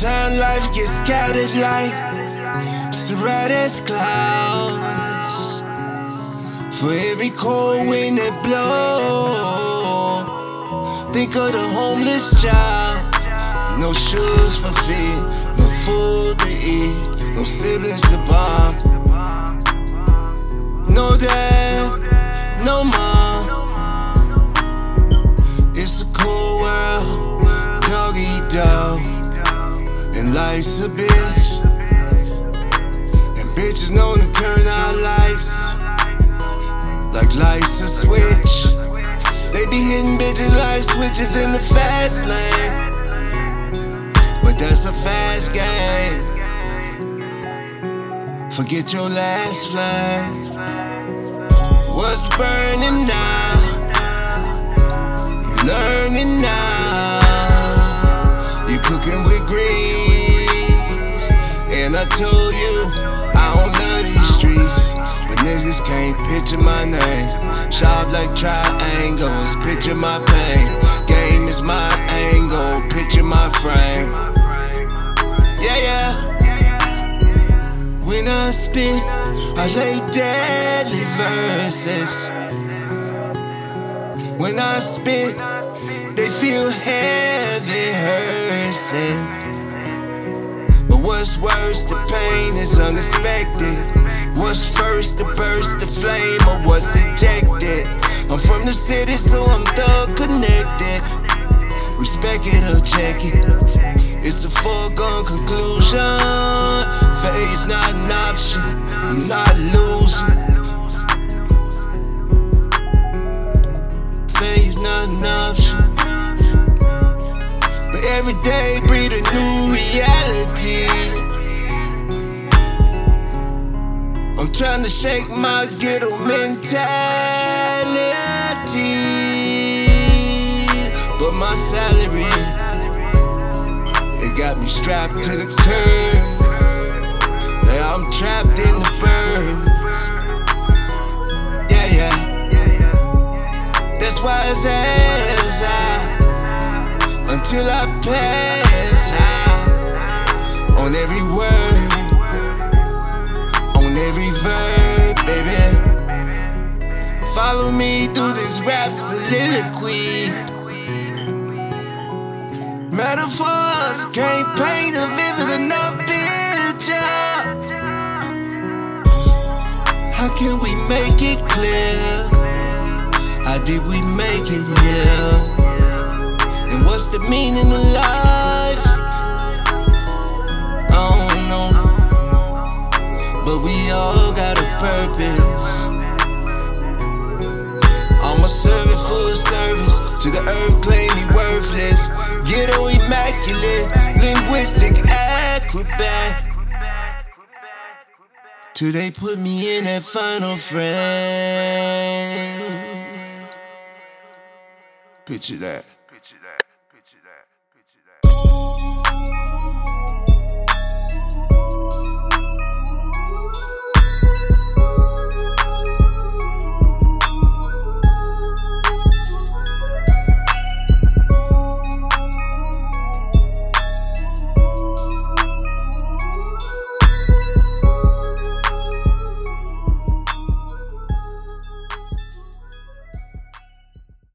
scattered like serrated clouds. For every cold wind that blows, think of the homeless child. No shoes for feet, no food to eat, no siblings to bond. No dad, no mom. It's a cold world, dog eat dog, life's a bitch. And bitches known to turn out lights like lights a switch. They be hitting bitches like switches in the fast lane. But that's a fast game. Forget your last flame. What's burning now? You learning I told you, I don't love these streets. But niggas can't picture my name. Sharp like triangles, picture my pain. Game is my angle, picture my frame. Yeah, yeah. When I spit, I lay deadly verses. When I spit, they feel heavy hurting. What's worse, the pain is unexpected. What's first, the burst, the flame, or what's ejected? I'm from the city, so I'm thug connected. Respect it or check it. It's a foregone conclusion. Faith's not an option. I'm not losing. Faith's not an option. But every day breed a new reality. I'm trying to shake my ghetto mentality. But my salary, it got me strapped to the curb. Like I'm trapped in the birds. Yeah, yeah. That's why it's as I until I pass Follow me through this rap soliloquy. Metaphors can't paint a vivid enough picture. How can we make it clear? How did we make it here? And what's the meaning of life? I don't know. But we all got a purpose. To the earth claim me worthless. Ghetto immaculate, linguistic acrobat. Till they put me in that final frame. Picture that. Picture that. Picture that. Picture that.